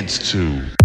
dance to.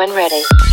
When ready.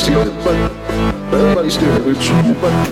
still, but everybody's still, but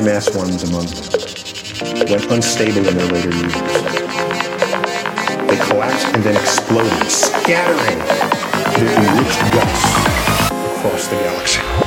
mass ones among them, went unstable in their later years. They collapsed and then exploded, scattering their enriched guts across the galaxy.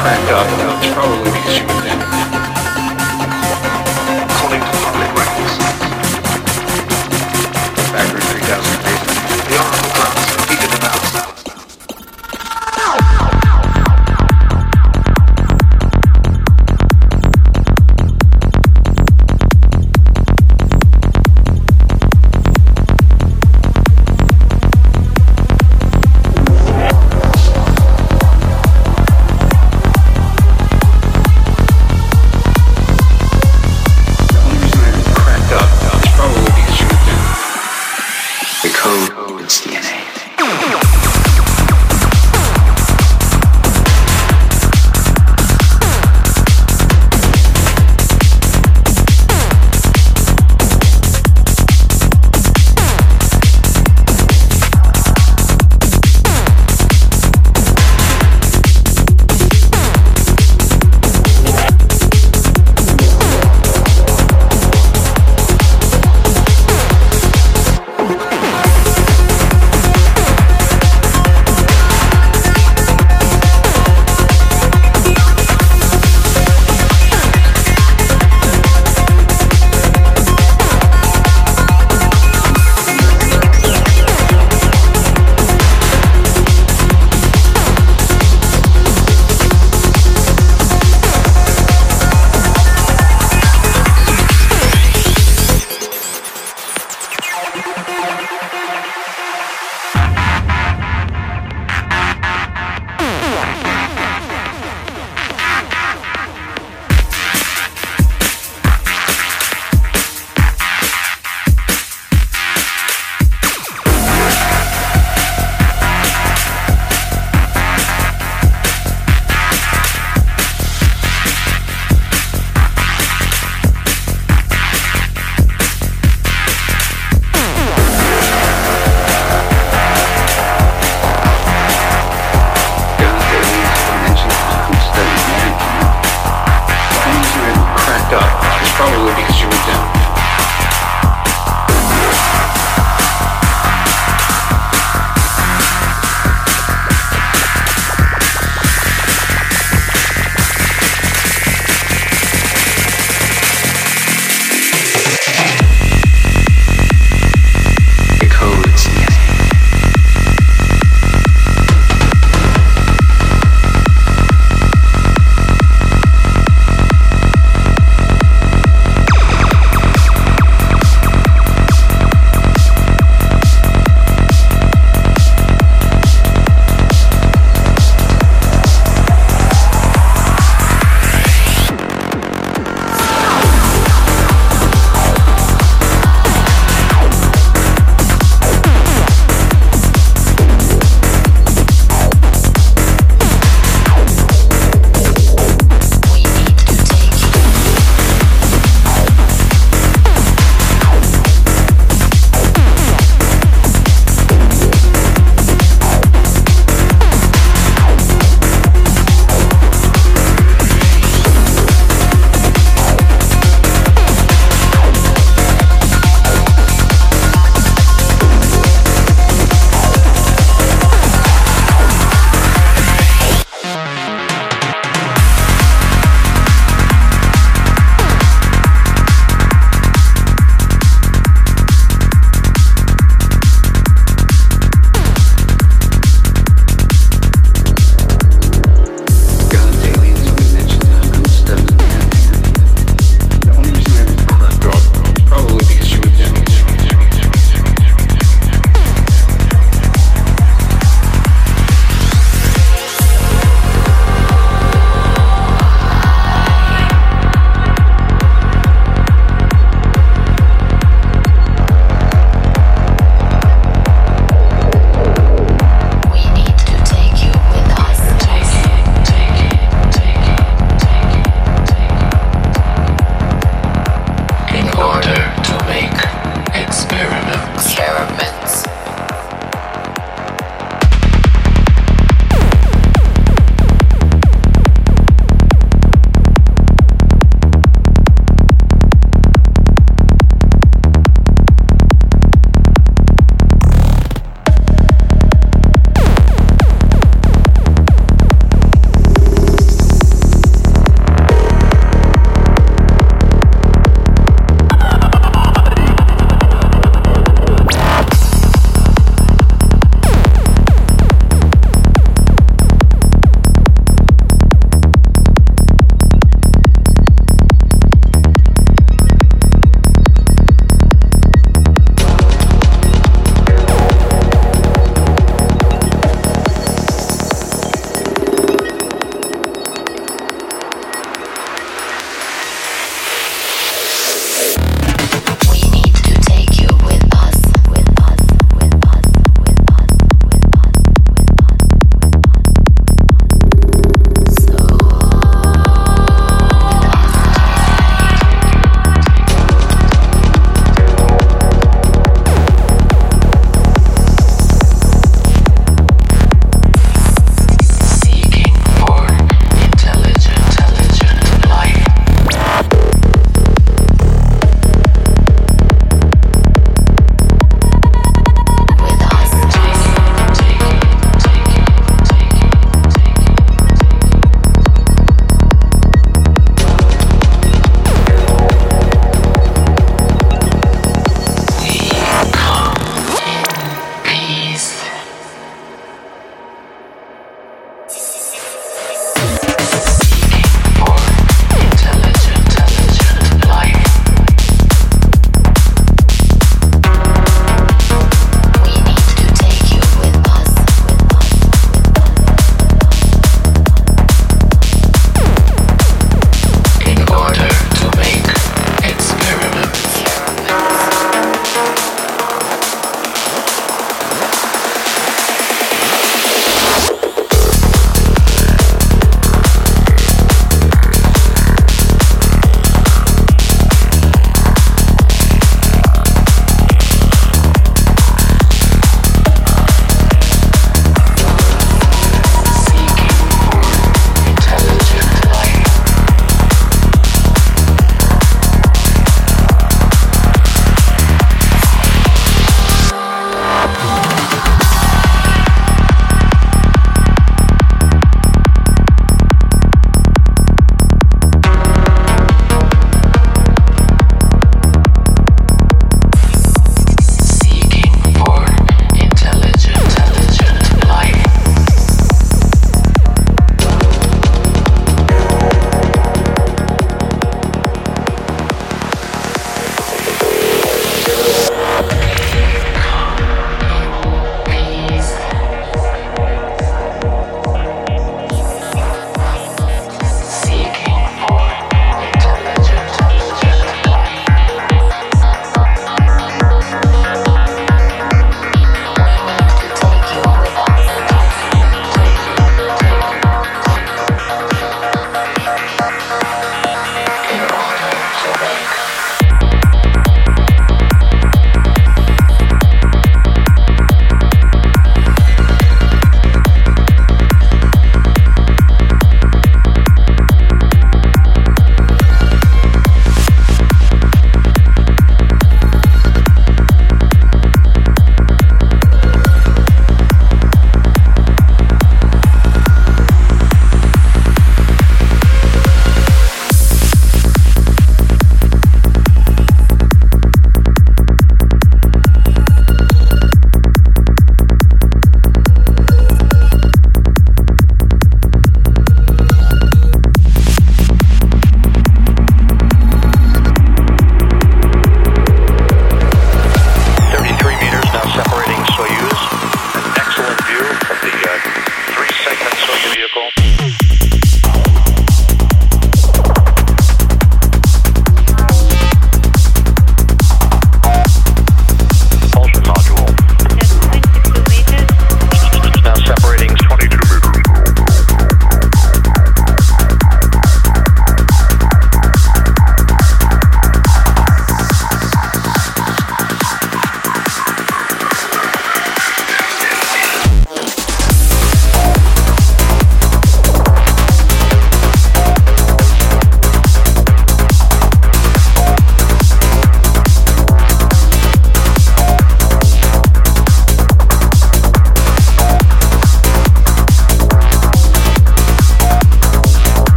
Cracked up is probably because you were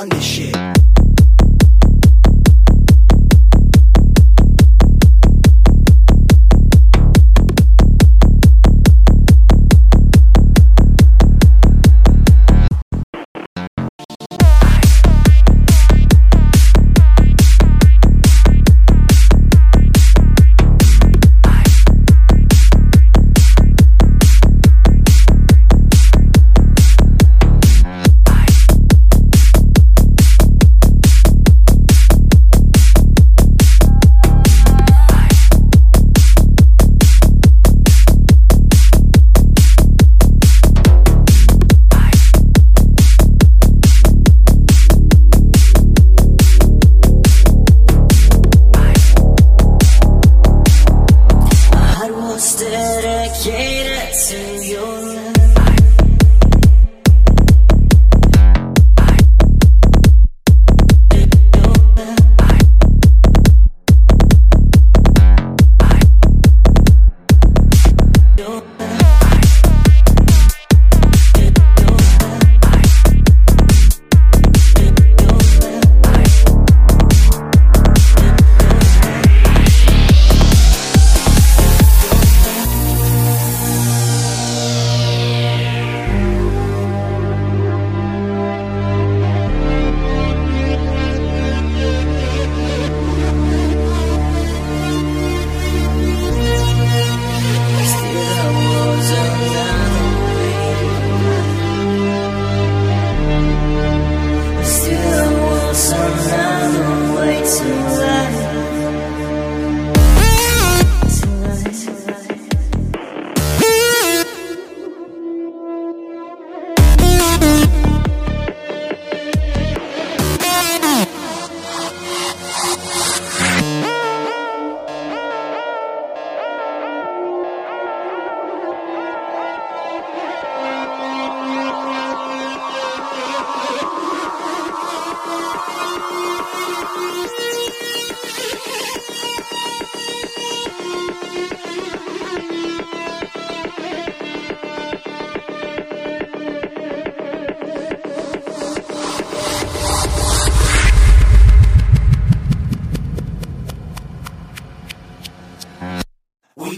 on this shit.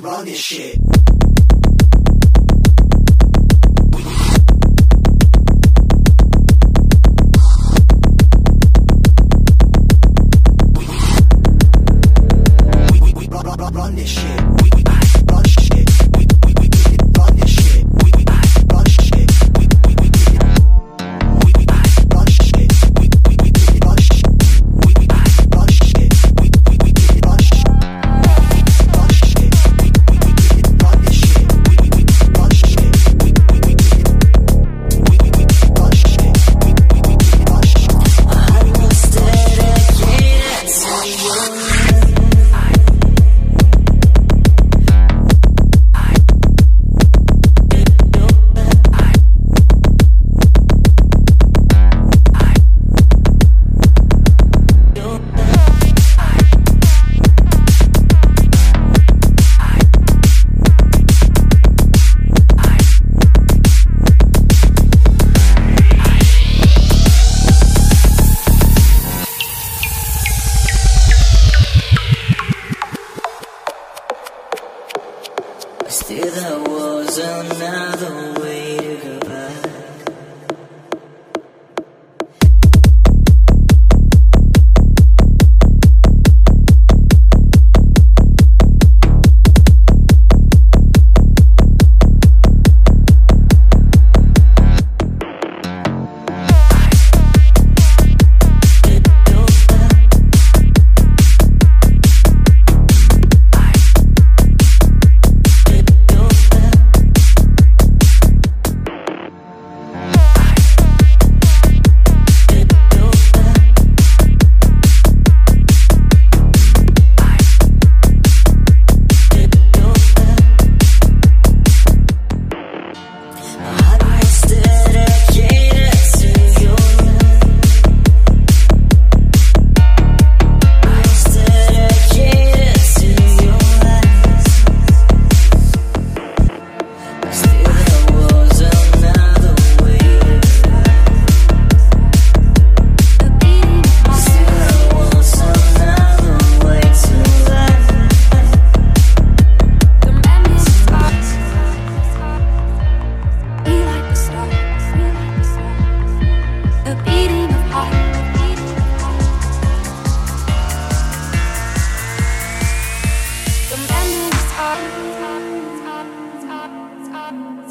Run this shit.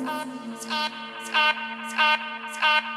sat sat sat sat sat